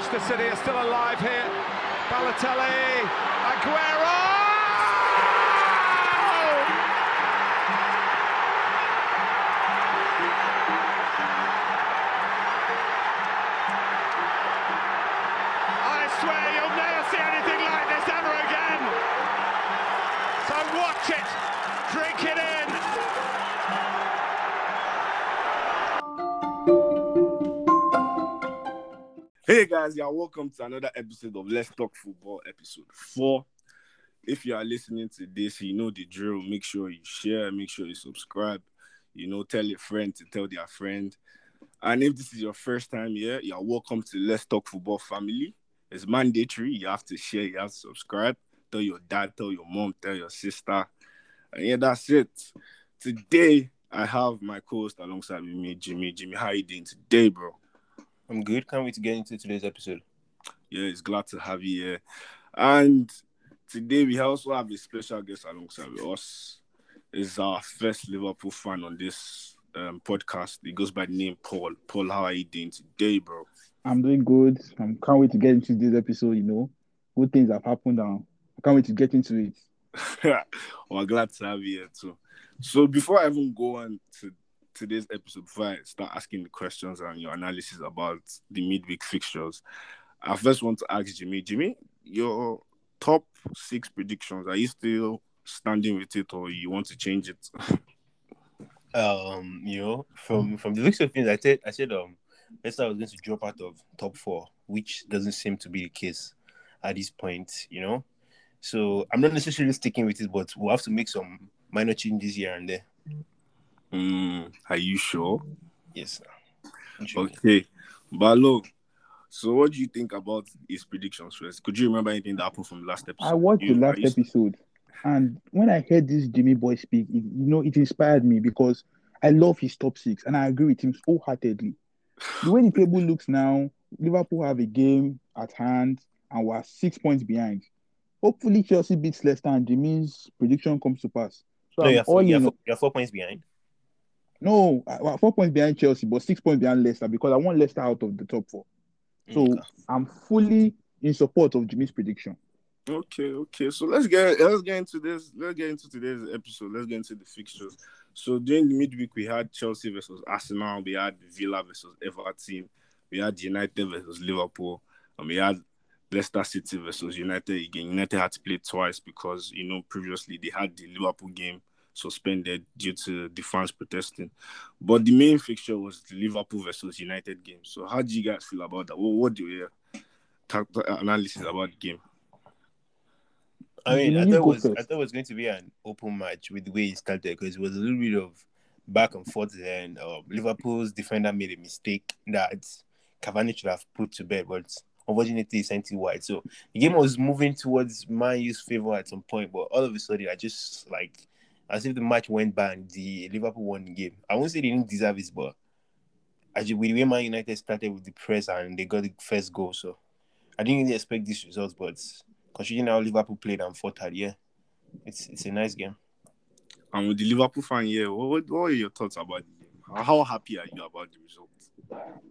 Manchester City are still alive here. Balotelli, Aguero! Hey guys, yeah, welcome to another episode of Let's Talk Football, episode four. If you are listening to this, you know the drill. Make sure you share, make sure you subscribe. You know, tell a friend to tell their friend. And if this is your first time here, you're welcome to Let's Talk Football family. It's mandatory. You have to share, you have to subscribe. Tell your dad, tell your mom, tell your sister. And yeah, that's it. Today, I have my co-host alongside me, Jimmy. Jimmy, how you doing today, bro? I'm good. Can't wait to get into today's episode. Yeah, it's glad to have you here. And today we also have a special guest alongside with us. Is our first Liverpool fan on this um, podcast. He goes by the name Paul. Paul, how are you doing today, bro? I'm doing good. I can't wait to get into this episode. You know, good things have happened now. I can't wait to get into it. well, glad to have you here too. So before I even go on to today's episode, before I start asking the questions and your analysis about the midweek fixtures, I first want to ask Jimmy. Jimmy, your top six predictions, are you still standing with it or you want to change it? Um, you know, from from the looks of things, I said I said um, Leicester was going to drop out of top four, which doesn't seem to be the case at this point. You know, so I'm not necessarily sticking with it, but we'll have to make some minor changes here and there. Mm, are you sure? Yes. sir. I'm sure. Okay. Balo, so what do you think about his predictions first? Could you remember anything that happened from the last episode? I watched You- the last episode, and when I heard this Jimmy boy speak, it, you know, it inspired me because I love his top six, and I agree with him wholeheartedly. The way the table looks now, Liverpool have a game at hand, and we're six points behind. Hopefully, Chelsea beats Leicester, and Jimmy's prediction comes to pass. So No, you're four, you're, four, you're four points behind. No, four points behind Chelsea, but six points behind Leicester because I want Leicester out of the top four. So Okay. I'm fully in support of Jimmy's prediction. Okay, okay. So let's get let's get into this. Let's get into today's episode. Let's get into the fixtures. So during the midweek, we had Chelsea versus Arsenal. We had Villa versus Everton. We had United versus Liverpool, and we had Leicester City versus United again. United had to play twice because you know previously they had the Liverpool game suspended due to the fans protesting. But the main fixture was the Liverpool versus United game. So how do you guys feel about that? What, what do you hear? Ta- ta- analysis about the game? I mean, I thought, it was, I thought it was going to be an open match with the way it started because it was a little bit of back and forth. And uh, Liverpool's defender made a mistake that Cavani should have put to bed, but unfortunately, he sent it wide. So the game was moving towards Man U's favor at some point, but all of a sudden, I just like as if the match went by and the Liverpool won the game. I won't say they didn't deserve it, but actually, with the way Man United started with the press and they got the first goal, so I didn't really expect these results, but considering how Liverpool played and fought hard, yeah, it's it's a nice game. And with the Liverpool fan here, what, what, what are your thoughts about the game? How happy are you about the result?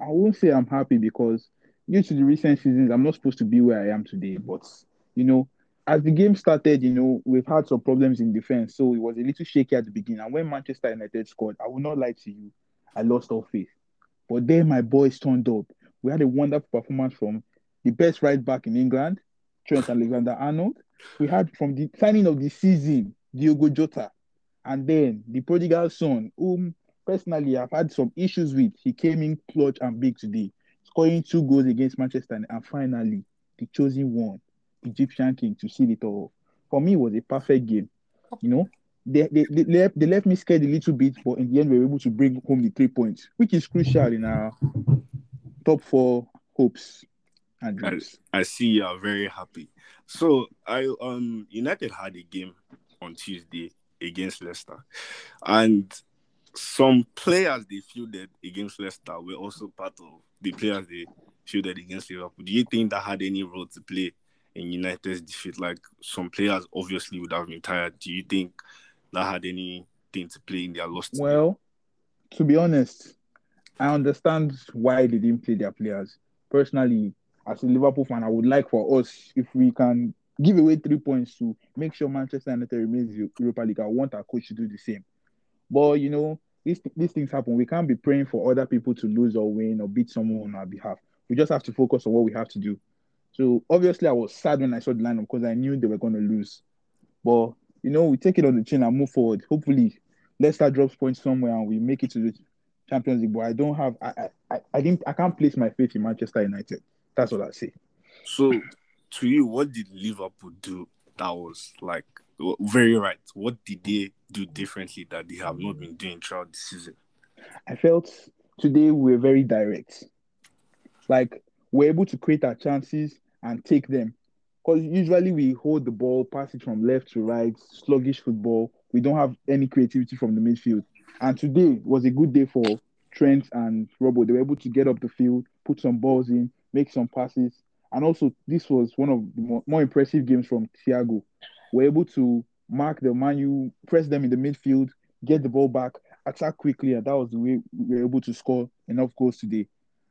I won't say I'm happy because due to the recent seasons, I'm not supposed to be where I am today. But you know, as the game started, you know, we've had some problems in defense, so it was a little shaky at the beginning. And when Manchester United scored, I will not lie to you, I lost all faith. But then my boys turned up. We had a wonderful performance from the best right back in England, Trent Alexander Arnold. We had from the signing of the season, Diogo Jota, and then the prodigal son, whom personally I've had some issues with. He came in clutch and big today, scoring two goals against Manchester, and finally the chosen one, Egyptian King, to seal it all. For me, it was a perfect game. You know, they, they, they, left, they left me scared a little bit, but in the end, we were able to bring home the three points, which is crucial in our top four hopes and dreams. I see you are very happy. So I um United had a game on Tuesday against Leicester, and some players they fielded against Leicester were also part of the players they fielded against Liverpool. Do you think that had any role to play in United's defeat? Like some players obviously would have been tired. Do you think that had anything to play in their loss? Well, to be honest, I understand why they didn't play their players. Personally, as a Liverpool fan, I would like for us if we can give away three points to make sure Manchester United remains Europa League. I want our coach to do the same. But you know, these these things happen. We can't be praying for other people to lose or win or beat someone on our behalf. We just have to focus on what we have to do. So obviously, I was sad when I saw the lineup because I knew they were going to lose. But you know, we take it on the chin and move forward. Hopefully, Leicester drops points somewhere and we make it to the Champions League. But I don't have, I, I, I didn't, I can't place my faith in Manchester United. That's what I say. So, to you, what did Liverpool do that was like very right? What did they do differently that they have not been doing throughout the season? I felt today we were very direct. Like we're able to create our chances and take them. Because usually we hold the ball, pass it from left to right, sluggish football. We don't have any creativity from the midfield. And today was a good day for Trent and Robbo. They were able to get up the field, put some balls in, make some passes. And also, this was one of the more, more impressive games from Thiago. We're able to mark the man, you press them in the midfield, get the ball back, attack quickly, and that was the way we were able to score enough goals today.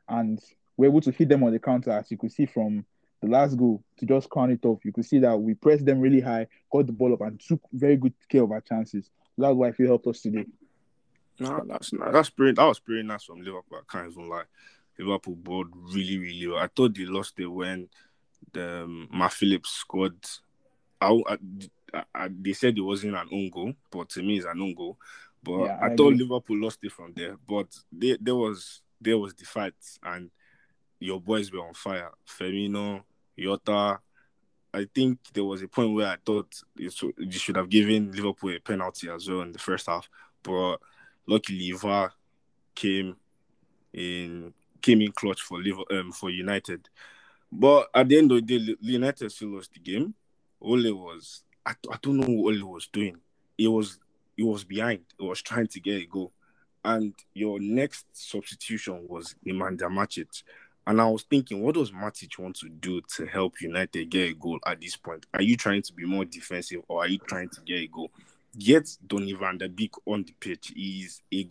And we're able to hit them on the counter, as you could see from the last goal to just count it off. You could see that we pressed them really high, got the ball up, and took very good care of our chances. That's why feel helped us today. No, that's not, that's pretty. That was pretty nice from Liverpool. I can't even lie. Liverpool bowled really, really well. I thought they lost it when the um, Nat Phillips scored. I, I, I, they said it wasn't an own goal, but to me, it's an own goal. But yeah, I, I, thought Liverpool lost it from there. But they, there was there was the fight, and your boys were on fire. Firmino, Jota. I think there was a point where I thought you should have given Liverpool a penalty as well in the first half, but luckily VAR came in came in clutch for Liverpool, um, for United. But at the end of the day, United still lost the game. Ole was I, I don't know what Ole was doing. It was it was behind. It was trying to get a goal. And your next substitution was Nemanja Matic. And I was thinking, what does Matic want to do to help United get a goal at this point? Are you trying to be more defensive or are you trying to get a goal? Get Donny van de Beek on the pitch. He's a,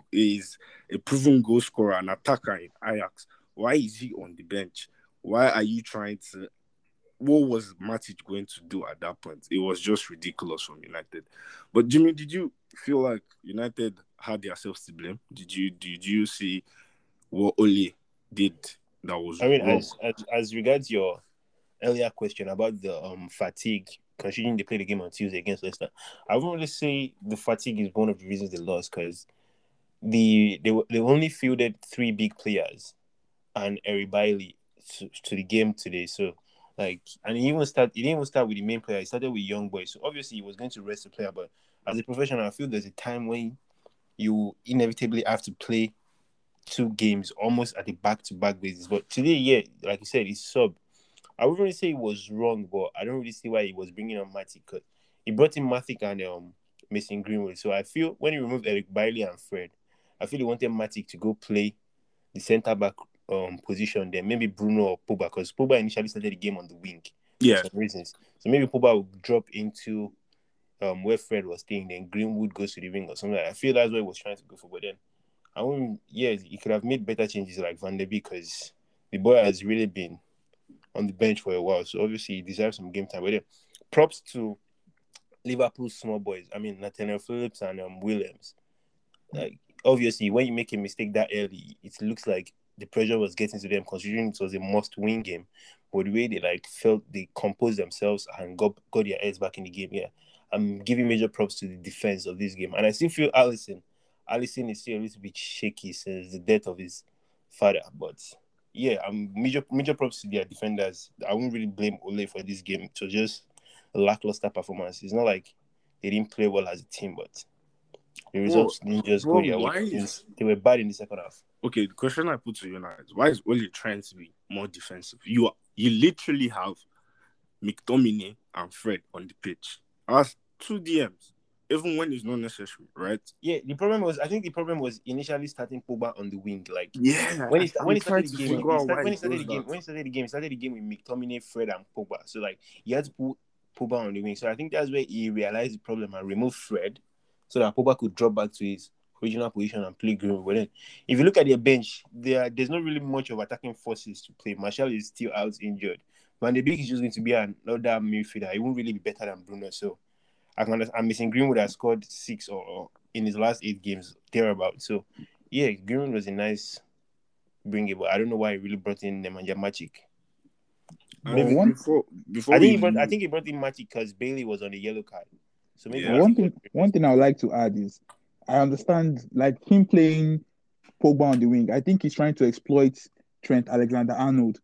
a proven goal scorer, an attacker in Ajax. Why is he on the bench? Why are you trying to? What was Matic going to do at that point? It was just ridiculous from United. But Jimmy, did you feel like United had themselves to blame? Did you did you see what Ole did that was. I mean, as, as, as regards your earlier question about the um fatigue, considering they played the game on Tuesday against Leicester, I wouldn't really say the fatigue is one of the reasons they lost because the they they only fielded three big players and Eric Bailly to, to the game today. So like, and he even start he didn't even start with the main player. He started with young boys. So obviously he was going to rest the player. But as a professional, I feel there's a time when you inevitably have to play two games almost at the back to back basis. But today, yeah, like you said, he's sub. I wouldn't really say it was wrong, but I don't really see why he was bringing on Matic because he brought in Matic and um Mason Greenwood. So I feel when he removed Eric Bailly and Fred, I feel he wanted Matic to go play the centre back um position then maybe Bruno or Pogba because Pogba initially started the game on the wing. Yeah. For some reasons. So maybe Pogba would drop into um where Fred was staying, then Greenwood goes to the wing or something. I feel that's what he was trying to go for. But then I wouldn't. Yeah, he could have made better changes like Van de Beek because the boy has really been on the bench for a while. So obviously he deserves some game time. But yeah, props to Liverpool small boys. I mean Nathaniel Phillips and um, Williams. Like obviously when you make a mistake that early, it looks like the pressure was getting to them considering it was a must-win game. But the way they like felt they composed themselves and got got their heads back in the game, yeah. I'm giving major props to the defense of this game. And I still feel Alisson Alisson is still a little bit shaky since the death of his father. But yeah, I'm major major props to their defenders. I won't really blame Ole for this game. To just a lackluster performance. It's not like they didn't play well as a team, but the results didn't just bro, go their way. Is... They were bad in the second half. Okay, the question I put to you now is why is Ole trying to be more defensive? You are, you literally have McTominay and Fred on the pitch. As two DMs even when it's not necessary, right? Yeah, the problem was I think the problem was initially starting Pogba on the wing, like yeah. When he, when he started the game, he start, when he started the game, when he started the game, he started the game with McTominay, Fred, and Pogba. So like he had to put Pogba on the wing. So I think that's where he realized the problem and removed Fred, so that Pogba could drop back to his original position and play Greenwood. But then, if you look at their bench, there there's not really much of attacking forces to play. Martial is still out injured. Van de Beek is just going to be another midfielder. He won't really be better than Bruno. So I can I'm missing Greenwood has scored six or, or in his last eight games, thereabout. So yeah, Greenwood was a nice bring it, but I don't know why he really brought in Nemanja Matic. Uh, maybe one- before, before I think he brought I think he brought in Matic because Bailly was on the yellow card. So maybe Yeah. one thing one thing I would like to add is I understand like him playing Pogba on the wing. I think he's trying to exploit Trent Alexander Arnold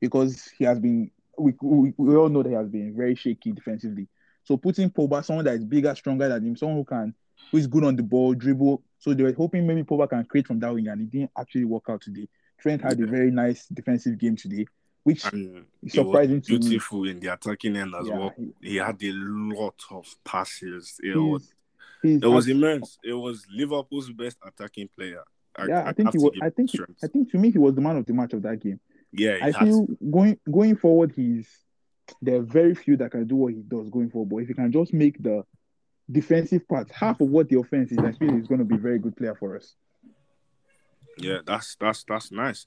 because he has been we, we, we all know that he has been very shaky defensively. So putting Pogba, someone that is bigger, stronger than him, someone who can who is good on the ball, dribble. So they were hoping maybe Pogba can create from that wing, and it didn't actually work out today. Trent had a very nice defensive game today, which and is surprising to me. beautiful in the attacking end as Yeah, well. he- He had a lot of passes. It was, it was immense. It was Liverpool's best attacking player. yeah, I think he was. I think. Trent. I think to me, he was the man of the match of that game. yeah, I feel to. going going forward, he's there are very few that can do what he does going forward. But if he can just make the defensive part half of what the offense is, I feel he's going to be a very good player for us. Yeah, that's that's that's nice.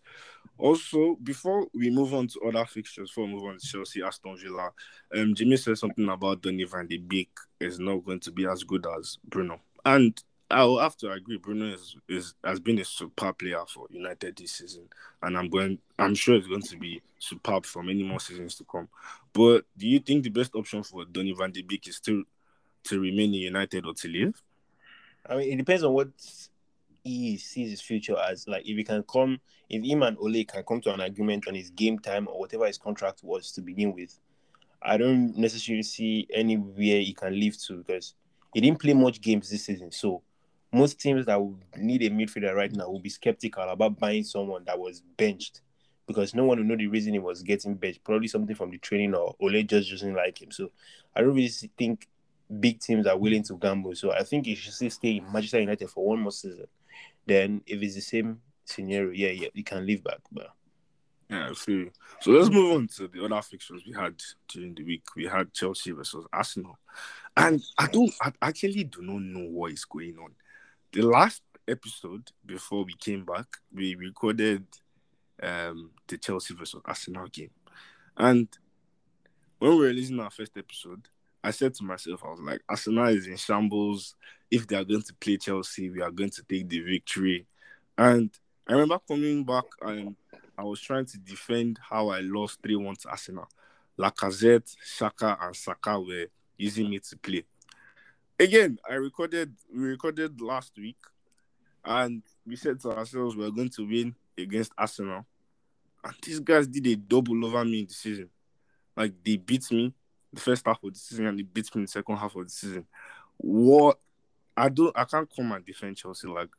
Also, before we move on to other fixtures, before we move on to Chelsea, Aston Villa, um, Jimmy said something about Donny van de Beek is not going to be as good as Bruno, and I will have to agree. Bruno is, is has been a superb player for United this season, and I'm going. I'm sure it's going to be superb for many more seasons to come. But do you think the best option for Donny van de Beek is still to remain in United or to leave? I mean, it depends on what he sees his future as. Like, if he can come, if him and Ole can come to an agreement on his game time or whatever his contract was to begin with, I don't necessarily see anywhere he can leave to because he didn't play much games this season. So, most teams that would need a midfielder right now will be skeptical about buying someone that was benched because no one will know the reason he was getting benched. Probably something from the training or Ole just doesn't like him. So, I don't really think big teams are willing to gamble. So I think he should still stay in Manchester United for one more season. Then if it's the same scenario, yeah, yeah, you can leave back. But Yeah, I. So let's move on to the other fixtures we had during the week. We had Chelsea versus Arsenal, and I don't, I actually do not know what is going on. The last episode before we came back, we recorded um the Chelsea versus Arsenal game, and when we were releasing our first episode, I said to myself, I was like, Arsenal is in shambles. If they are going to play Chelsea, we are going to take the victory. And I remember coming back and I was trying to defend how I lost 3 1 to Arsenal. Lacazette, Xhaka, and Saka were using me to play. Again, I recorded, we recorded last week, and we said to ourselves we are going to win against Arsenal. And these guys did a double over me in the season. Like they beat me the first half of the season and they beat me in the second half of the season. What I don't, I can't come and defend Chelsea. Like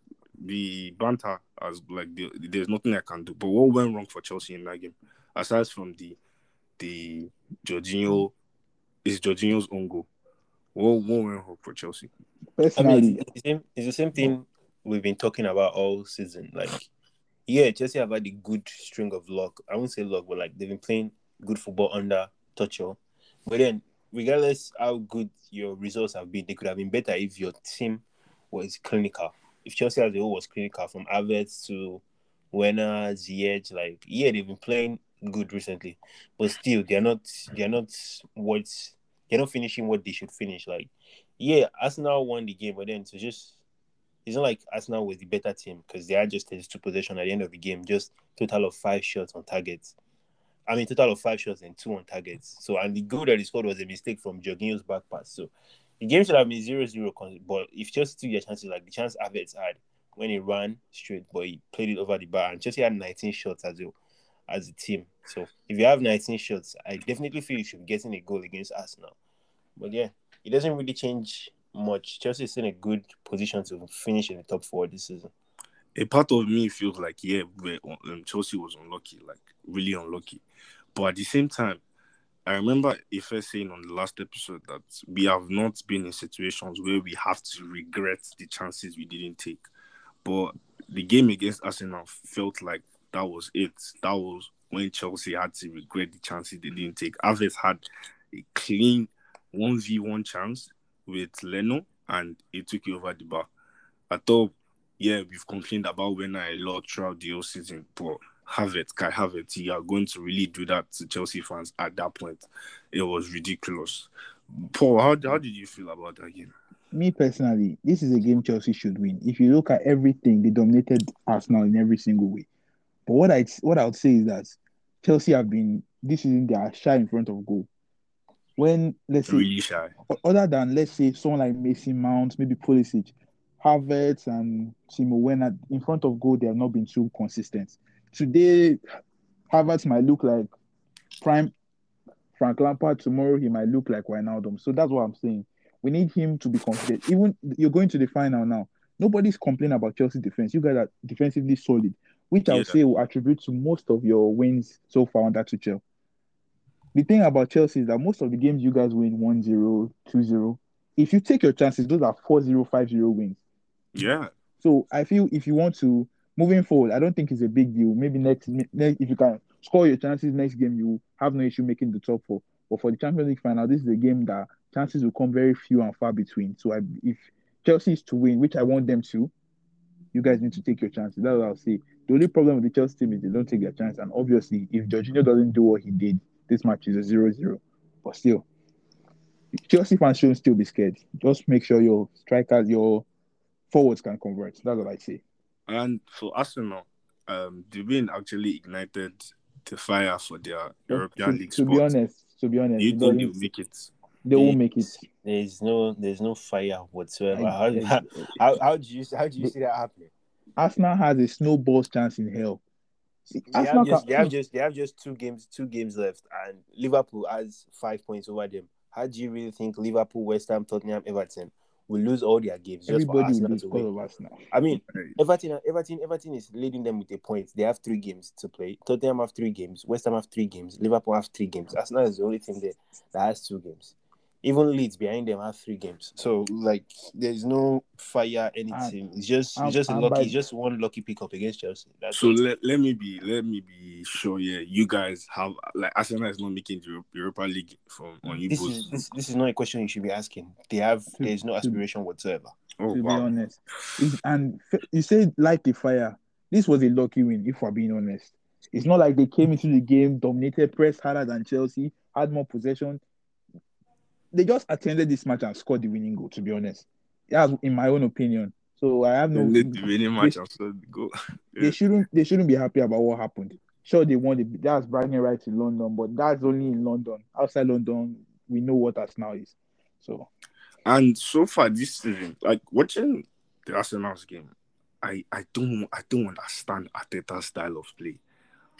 the banter as like the, there's nothing I can do. But what went wrong for Chelsea in that game, aside from the the Jorginho, is Jorginho's own goal. What what went wrong for Chelsea? I mean, it's the same. It's the same thing we've been talking about all season. Like, yeah, Chelsea have had a good string of luck. I won't say luck, but like they've been playing good football under Tuchel. But then, regardless how good your results have been, they could have been better if your team was clinical. If Chelsea as a whole was clinical, from Havertz to Werner, Ziyech, like yeah, they've been playing good recently, but still they're not. They're not what. They're not finishing what they should finish. Like, yeah, Arsenal won the game, but then to just it's not like Arsenal was the better team because they had just 32 possession at the end of the game, just total of five shots on targets. I mean, total of five shots and two on targets. So, and the goal that he scored was a mistake from Jorginho's back pass. So, the game should have been 0 0. But if Chelsea took their chances, like the chance Havertz had when he ran straight, but he played it over the bar, and Chelsea had 19 shots as a, as a team. So, if you have 19 shots, I definitely feel you should be getting a goal against Arsenal. But yeah, it doesn't really change much. Chelsea is in a good position to finish in the top four this season. A part of me feels like yeah, um, Chelsea was unlucky, like really unlucky. But at the same time, I remember Ife saying on the last episode that we have not been in situations where we have to regret the chances we didn't take. But the game against Arsenal felt like that was it. That was when Chelsea had to regret the chances they didn't take. Havertz had a clean 1v1 chance with Leno and he took it over the bar. I thought yeah, we've complained about Werner a lot throughout the whole season, but have it, Kai Havertz, you are going to really do that to Chelsea fans at that point. It was ridiculous. Paul, how, how did you feel about that game? Me personally, this is a game Chelsea should win. If you look at everything, they dominated Arsenal in every single way. But what I what I would say is that Chelsea have been this season they are shy in front of goal. When let's say Really shy. other than let's say someone like Mason Mount, maybe Pulisic, Havertz and Timo Werner in front of goal, they have not been too consistent. Today, Havertz might look like prime Frank Lampard. Tomorrow, he might look like Wijnaldum. So that's what I'm saying. We need him to be confident. Even you're going to the final now. Nobody's complaining about Chelsea defense. You guys are defensively solid, which I would Yeah. say will attribute to most of your wins so far under Tuchel. The thing about Chelsea is that most of the games you guys win 1-0, 2-0. If you take your chances, those are 4-0, 5-0 wins. Yeah. So I feel if you want to moving forward, I don't think it's a big deal. Maybe next, next if you can score your chances next game, you have no issue making the top four. But for the Champions League final, this is a game that chances will come very few and far between. So I, if Chelsea is to win, which I want them to, you guys need to take your chances. That's what I'll say. The only problem with the Chelsea team is they don't take their chance. And obviously, if Jorginho doesn't do what he did, this match is a 0-0. But still, Chelsea fans shouldn't still be scared. Just make sure your strikers, your forwards can convert. That's what I say. And for Arsenal, um, the win actually ignited the fire for their European to, League to spot. be honest, to be honest, you it think they'll doesn't- make it? they will make it. There's no there's no fire whatsoever. I- how, how, how do you how do you see that happening? Arsenal has a snowball's chance in hell. See, They have, just, they have just they have just two games two games left, and Liverpool has five points over them. How do you really think Liverpool, West Ham, Tottenham, Everton will lose all their games just for everybody Arsenal to win? Arsenal. I mean, Everton, Everton, Everton is leading them with a point. They have three games to play. Tottenham have three games. West Ham have three games. Liverpool have three games. Arsenal is the only team there that has two games. Even Leeds behind them have three games. So like, there's no fire anything. It's just and- it's just a and lucky. by- It's just one lucky pickup against Chelsea. That's So it. let, let me be let me be sure. Yeah, you guys have like Arsenal is not making the Euro- Europa League from on you This both. is this, this is not a question you should be asking. They have there's no aspiration whatsoever. oh to be wow. honest. It- and you say light the fire. This was a lucky win, if we're being honest. It's not like they came into the game, dominated, pressed harder than Chelsea, had more possession. They just attended this match and scored the winning goal, to be honest. That's in my own opinion. So I have no made the winning match and so the goal. they shouldn't they shouldn't be happy about what happened. Sure, they won the that's bragging rights in London, but that's only in London. Outside London, we know what Arsenal is. So And so far this season, like watching the Arsenal's game, I I don't I don't understand Arteta's style of play.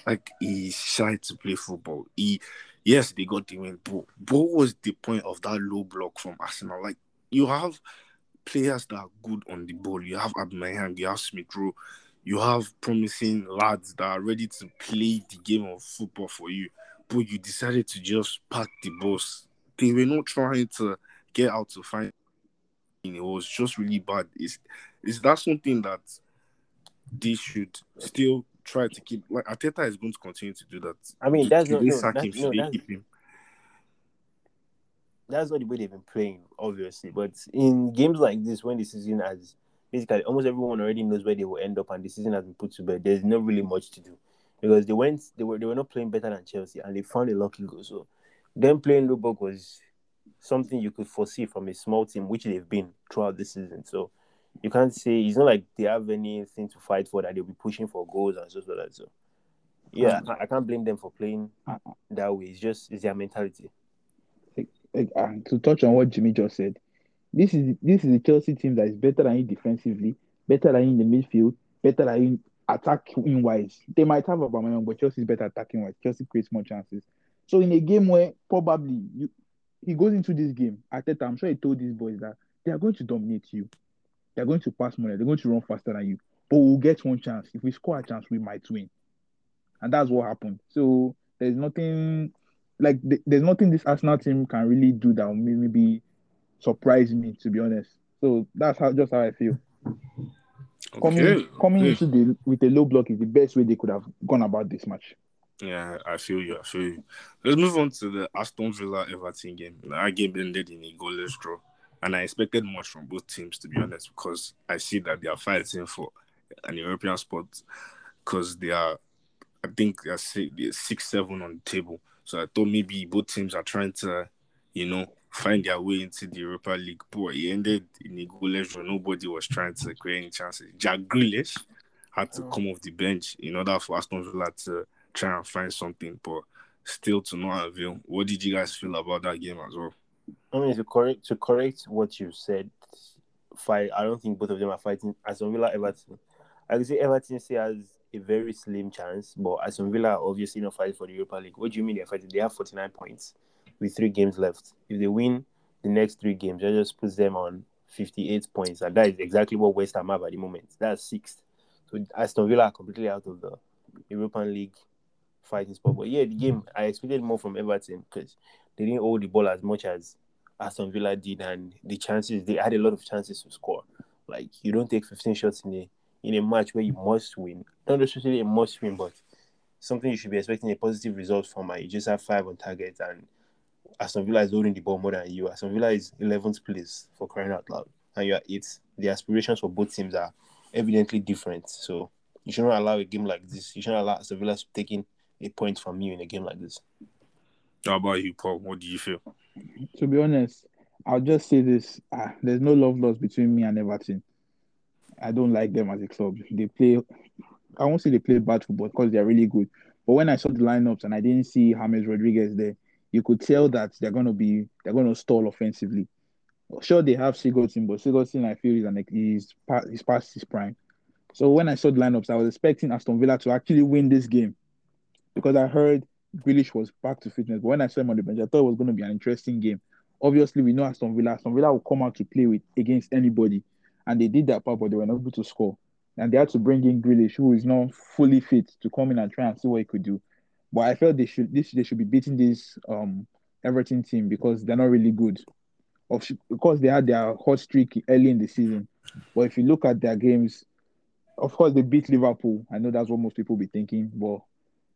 Like he's shy to play football. He yes, they got the win, but what was the point of that low block from Arsenal? Like you have players that are good on the ball. You have Aubameyang, you have Smith Rowe, you have promising lads that are ready to play the game of football for you. But you decided to just pack the bus. They were not trying to get out to find it was just really bad. Is is that something that they should still try to keep like Arteta is going to continue to do that. I mean, that's not no, sack that's, him? No, that's, keep him? that's not the way they've been playing, obviously. But in games like this, when the season has basically almost everyone already knows where they will end up, and the season has been put to bed, there's not really much to do because they went, they were, they were not playing better than Chelsea, and they found a lucky goal. So them playing low block was something you could foresee from a small team, which they've been throughout the season. So you can't say it's not like they have anything to fight for that they'll be pushing for goals and stuff like that. So yeah, I, I can't blame them for playing that way. It's just it's their mentality. like, uh, to touch on what Jimmy just said, this is this is a Chelsea team that is better than you defensively, better than you in the midfield, better than you attacking wise. They might have a Aubameyang, but Chelsea is better attacking wise. Chelsea creates more chances. So in a game where probably you he goes into this game, Arteta, I'm sure he told these boys that they are going to dominate you. They're going to pass more, they're going to run faster than you. But we'll get one chance. If we score a chance, we might win. And that's what happened. So there's nothing like th- there's nothing this Arsenal team can really do that will maybe surprise me, to be honest. So that's how just how I feel. Coming Okay, coming okay. into the with a low block is the best way they could have gone about this match. Yeah, I feel you. I feel you. Let's move on to the Aston Villa Everton game. That game ended in a goalless draw. And I expected much from both teams to be honest, because I see that they are fighting for an European spot, because they are, I think they are six, they're six seven on the table. So I thought maybe both teams are trying to, you know, find their way into the Europa League. But it ended in a goalless draw. Nobody was trying to create any chances. Jack Grealish had to oh. come off the bench in order for Aston Villa to try and find something, but still to no avail. What did you guys feel about that game as well? I mean, to correct to correct what you said, fight. I don't think both of them are fighting. Aston Villa, Everton. I would say Everton still has a very slim chance, but Aston Villa are obviously not fighting for the Europa League. What do you mean they're fighting? They have 49 points with three games left. If they win the next three games, that just puts them on 58 points, and that is exactly what West Ham have at the moment. That's sixth. So Aston Villa are completely out of the European League fighting spot. But yeah, the game I expected more from Everton because they didn't hold the ball as much as Aston Villa did, and the chances they had a lot of chances to score. Like you don't take 15 shots in a in a match where you must win. Not necessarily a must win, but something you should be expecting a positive result from. You just have five on target, and Aston Villa is holding the ball more than you. Aston Villa is 11th place for crying out loud, and you are eighth. The aspirations for both teams are evidently different. So you shouldn't allow a game like this. You shouldn't allow Aston Villa taking a point from you in a game like this. How about you, Paul? What do you feel? To be honest, I'll just say this: ah, there's no love lost between me and Everton. I don't like them as a club. They play. I won't say they play bad football because they're really good. But when I saw the lineups and I didn't see James Rodriguez there, you could tell that they're gonna be they're gonna stall offensively. Sure, they have Sigurdsson, but Sigurdsson I feel is an past, he's past his prime. So when I saw the lineups, I was expecting Aston Villa to actually win this game because I heard Grealish was back to fitness. But when I saw him on the bench, I thought it was going to be an interesting game. Obviously, we know Aston Villa. Aston Villa will come out to play with against anybody, and they did that part, but they were not able to score. And they had to bring in Grealish, who is not fully fit, to come in and try and see what he could do. But I felt they should this they should be beating this um Everton team because they're not really good. Of course, they had their hot streak early in the season. But if you look at their games, of course they beat Liverpool. I know that's what most people be thinking, but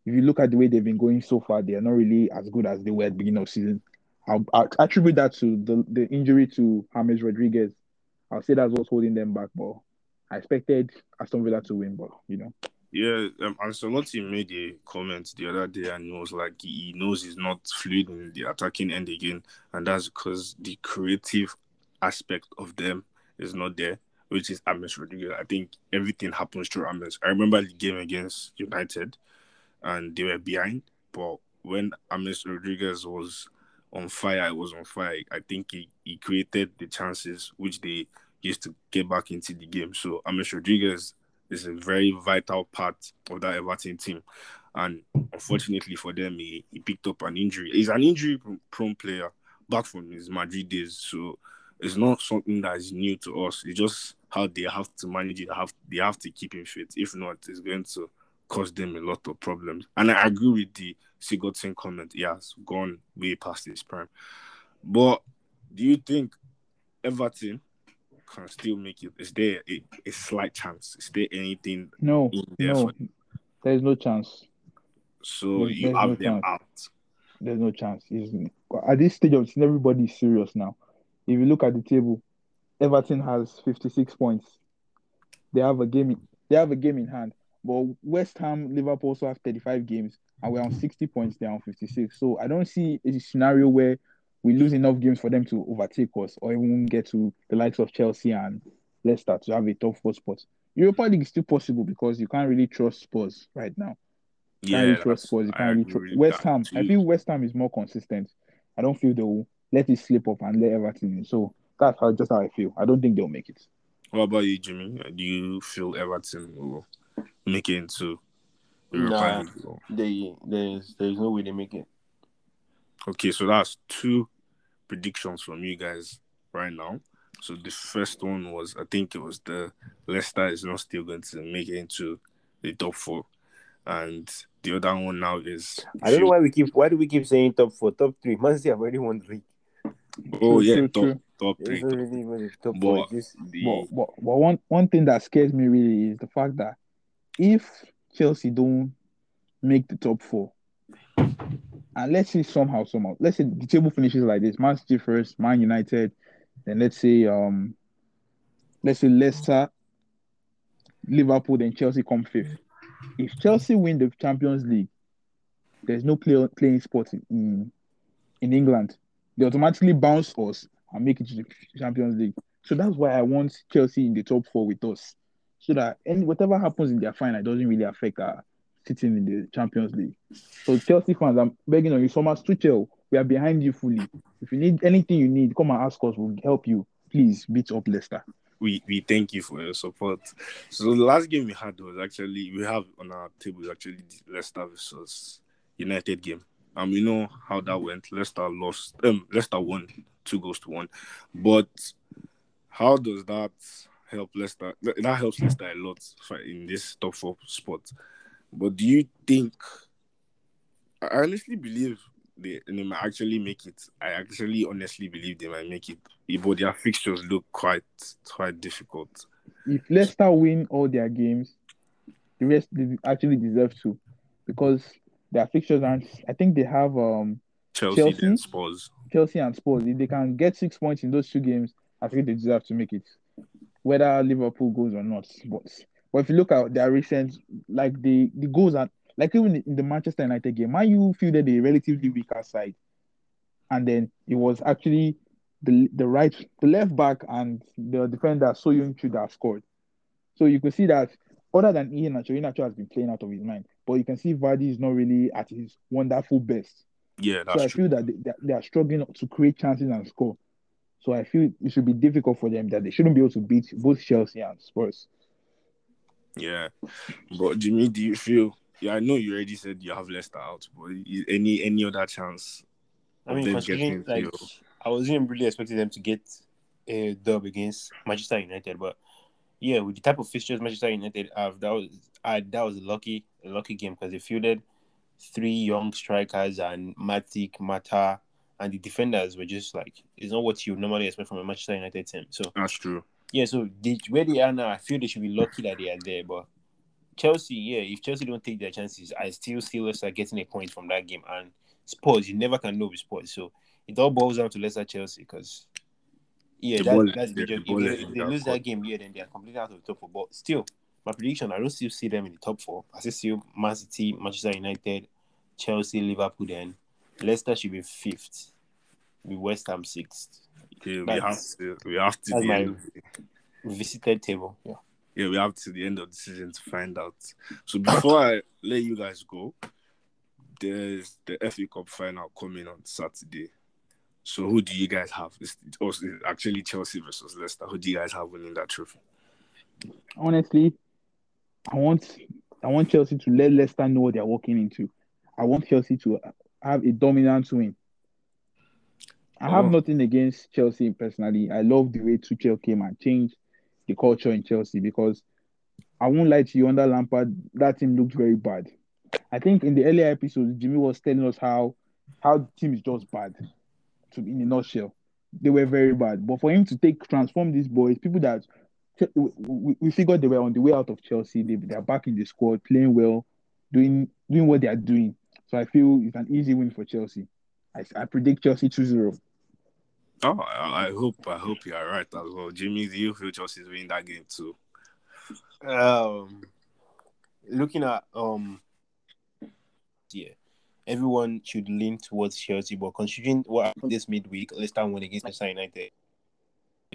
if you look at the way they've been going so far, they are not really as good as they were at the beginning of season. I'll, I'll attribute that to the, the injury to James Rodriguez. I'll say that's what's holding them back. But I expected Aston Villa to win, but you know. Yeah, um, Ancelotti made a comment the other day, and he was like, he knows he's not fluid in the attacking end again, and that's because the creative aspect of them is not there, which is James Rodriguez. I think everything happens through James. I remember the game against United and they were behind. But when James Rodriguez was on fire, it was on fire. I think he, he created the chances which they used to get back into the game. So James Rodriguez is a very vital part of that Everton team. And unfortunately for them, he, he picked up an injury. He's an injury prone player back from his Madrid days. So it's not something that is new to us. It's just how they have to manage it. Have they have to keep him fit. If not, it's going to caused them a lot of problems. And I agree with the Sigurdsson comment. He has gone way past his prime. But do you think Everton can still make it? Is there a, a slight chance? Is there anything? No, no. There's no chance. So there's, you there's have no them chance. out. There's no chance. It's, at this stage of season, everybody is serious now. If you look at the table, Everton has 56 points. They have a game. They have a game in hand. But West Ham, Liverpool also have 35 games, and we're on 60 points. They're on 56. So I don't see a scenario where we lose enough games for them to overtake us, or even get to the likes of Chelsea and Leicester to have a top four spot. Europa League is still possible because you can't really trust Spurs right now. You yeah, really trust Spurs. You can't really trust West Ham. Too. I feel West Ham is more consistent. I don't feel they'll let it slip up and let Everton in. So that's how just how I feel. I don't think they'll make it. What about you, Jimmy? Do you feel Everton will make it into the nah, they, there's there's no way they make it. Okay, so that's two predictions from you guys right now. So the first one was I think it was the Leicester is not still going to make it into the top four. And the other one now is I don't know why we keep why do we keep saying top four, top three? Man City have already won the league. Oh yeah, top top three. Top. Really top but, the... but, but, but one one thing that scares me really is the fact that if Chelsea don't make the top four, and let's say somehow, somehow, let's say the table finishes like this: Man City first, Man United, then let's say um let's say Leicester, Liverpool, then Chelsea come fifth. If Chelsea win the Champions League, there's no play, playing sport in, in in England. They automatically bounce us and make it to the Champions League. So that's why I want Chelsea in the top four with us, so that whatever happens in their final doesn't really affect our sitting in the Champions League. So Chelsea fans, I'm begging on you, Thomas Tuchel, we are behind you fully. If you need anything you need, come and ask us. We'll help you. Please beat up Leicester. We we thank you for your support. So the last game we had was actually we have on our table actually Leicester versus United game. And we know how that went. Leicester lost um Leicester won two goals to one. But how does that help Leicester? That helps Leicester a lot in this top four spot. But do you think? I honestly believe they, they might actually make it. I actually honestly believe they might make it. But their fixtures look quite quite difficult. If Leicester win all their games, the rest they actually deserve to, because their fixtures aren't. I think they have um Chelsea, Chelsea? then Spurs. Chelsea and Spurs. If they can get six points in those two games, I think they deserve to make it, whether Liverpool goes or not. But but if you look at their recent, like the the goals are like even in the Manchester United game, Man U fielded a relatively weaker side, and then it was actually the the right the left back and the defender Söyüncü that scored. So you can see that other than Iheanacho, Ian Nacho has been playing out of his mind, but you can see Vardy is not really at his wonderful best. Yeah, that's So I true. feel that they- they are struggling to create chances and score. So I feel it should be difficult for them that they shouldn't be able to beat both Chelsea and Spurs. Yeah, but Jimmy, do you feel? Yeah, I know you already said you have Leicester out, but any any other chance? I mean, considering like to- I wasn't really expecting them to get a dub against Manchester United, but yeah, with the type of fixtures Manchester United have, that was uh, that was a lucky a lucky game because they fielded three young strikers and Matic, Mata, and the defenders were just like it's not what you normally expect from a Manchester United team. So That's true. yeah, so they, where they are now, I feel they should be lucky that they are there. But Chelsea, yeah, if Chelsea don't take their chances, I still see Leicester getting a point from that game. And Spurs, you never can know with Spurs. So it all boils down to Leicester Chelsea because yeah, The that, ball that's the joke. the If they, if they lose that game, yeah, then they are completely out of the top four. But still, my prediction, I don't still see them in the top four. I still see Man City, Manchester United, Chelsea, Liverpool. Then Leicester should be fifth, with West Ham sixth. Okay, we have to. We have to. that's The my- end of the, Visited table. Yeah. yeah, we have to the end of the season to find out. So before I let you guys go, there's the FA Cup final coming on Saturday. So who do you guys have? It's also actually Chelsea versus Leicester. Who do you guys have winning that trophy? Honestly, I want I want Chelsea to let Leicester know what they're walking into. I want Chelsea to have a dominant win. I oh. have Oh. nothing against Chelsea personally. I love the way Tuchel came and changed the culture in Chelsea because I won't lie to you, under Lampard, that team looked very bad. I think in the earlier episodes, Jimmy was telling us how how the team is just bad. To in a nutshell, they were very bad. But for him to take transform these boys, people that we, we, figured they were on the way out of Chelsea, they they're back in the squad, playing well, doing doing what they are doing. So I feel it's an easy win for Chelsea. I, I predict Chelsea 2-0. Oh, I, I hope I hope you are right as well. Jimmy, do you feel Chelsea's winning that game too? um looking at um yeah everyone should lean towards Chelsea but considering what happened this midweek Leicester won against Manchester United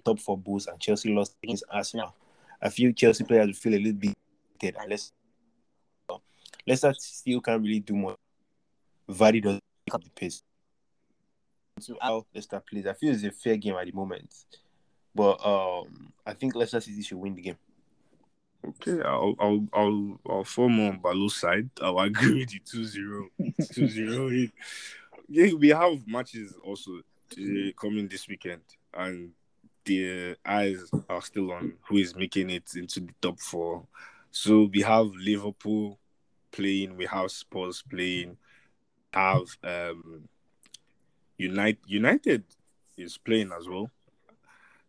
top four Bulls and Chelsea lost against Arsenal I feel Chelsea players feel a little bit dead unless Leicester still can't really do much Vardy doesn't pick up the pace so how Leicester plays I feel it's a fair game at the moment but um I think Leicester City should win the game Okay, I'll I'll I'll, I'll form on Balo's side. I'll agree with you 2-0. 2-0. Yeah, we have matches also uh, coming this weekend, and the eyes are still on who is making it into the top four. So we have Liverpool playing, we have Spurs playing, have um United United is playing as well.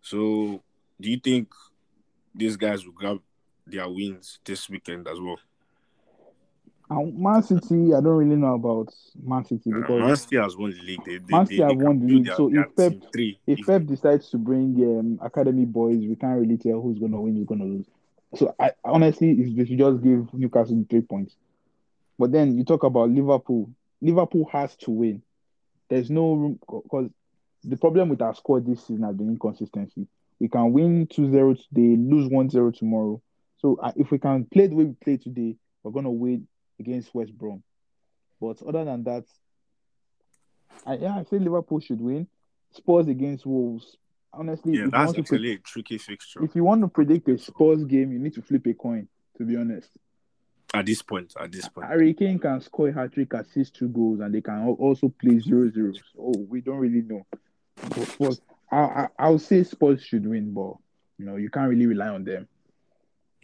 So do you think these guys will grab their wins this weekend as well? Man City, I don't really know about Man City Uh, because Man City has won the league. They, they, Man City have won the league. their- So their if Pep- three. if Pep decides to bring um, academy boys, we can't really tell who's gonna win, who's gonna lose. So I honestly, if they should just give Newcastle three points. But then you talk about Liverpool. Liverpool has to win. There's no room because the problem with our squad this season has been inconsistency. We can win 2-0 today, lose 1-0 tomorrow. So uh, if we can play the way we play today, we're gonna win against West Brom. But other than that, I, yeah, I say Liverpool should win. Spurs against Wolves. Honestly, yeah, that's to pre- actually a tricky fixture if you want to predict a Spurs game, you need to flip a coin. To be honest, at this point. At this point, Harry Kane can score a hat trick, assist two goals, and they can also play 0-0. So we don't really know. But, but I, I, I'll say Spurs should win, but you know you can't really rely on them.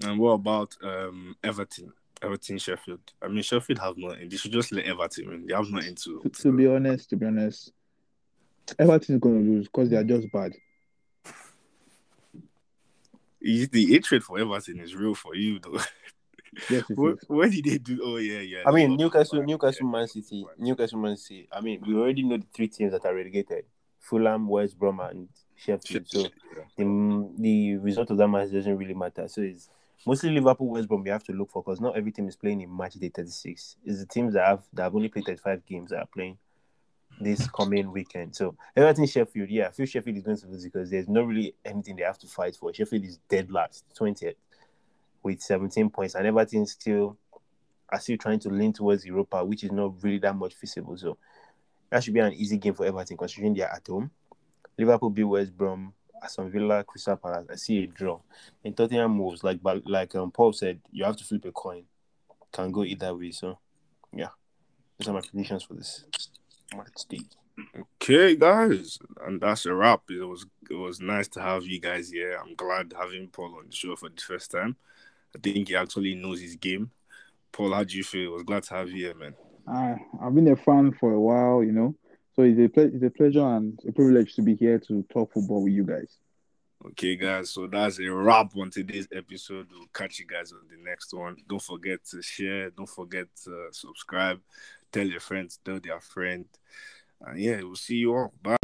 and what about um Everton? Everton, Sheffield. I mean, Sheffield have nothing. They should just let Everton win. They have nothing to. To, to be honest, to be honest, Everton is going to lose because they are just bad. Is- the hatred for Everton is real for you, though. Yes, What, did they do? Oh yeah, yeah. I mean, Newcastle. Newcastle, Man City. Newcastle, Man City. I mean, we already know the three teams that are relegated: Fulham, West Brom, and Sheffield. So the, the result of that match doesn't really matter. So it's mostly Liverpool, West Brom. We have to look for because not every team is playing in match day thirty six. It's the teams that have that have only played thirty five games that are playing this coming weekend. So everything Sheffield. Yeah, I feel Sheffield is going to lose because there's not really anything they have to fight for. Sheffield is dead last, twentieth, with seventeen points, and Everton still are still trying to lean towards Europa, which is not really that much feasible. So that should be an easy game for Everton considering they are at home. Liverpool beat West Brom, Aston Villa, Crystal Palace. I see a draw. And Tottenham moves like but like um, Paul said, you have to flip a coin. Can go either way. So yeah, those are my predictions for this match. Okay, guys, and that's a wrap. It was it was nice to have you guys here. I'm glad having Paul on the show for the first time. I think he actually knows his game. Paul, how do you feel? I was glad to have you here, man. I I've been a fan for a while, you know. So it's a ple- it's a pleasure and a privilege to be here to talk football with you guys. Okay, guys. So that's a wrap on today's episode. We'll catch you guys on the next one. Don't forget to share. Don't forget to subscribe. Tell your friends. Tell their friend. And yeah, we'll see you all. Bye.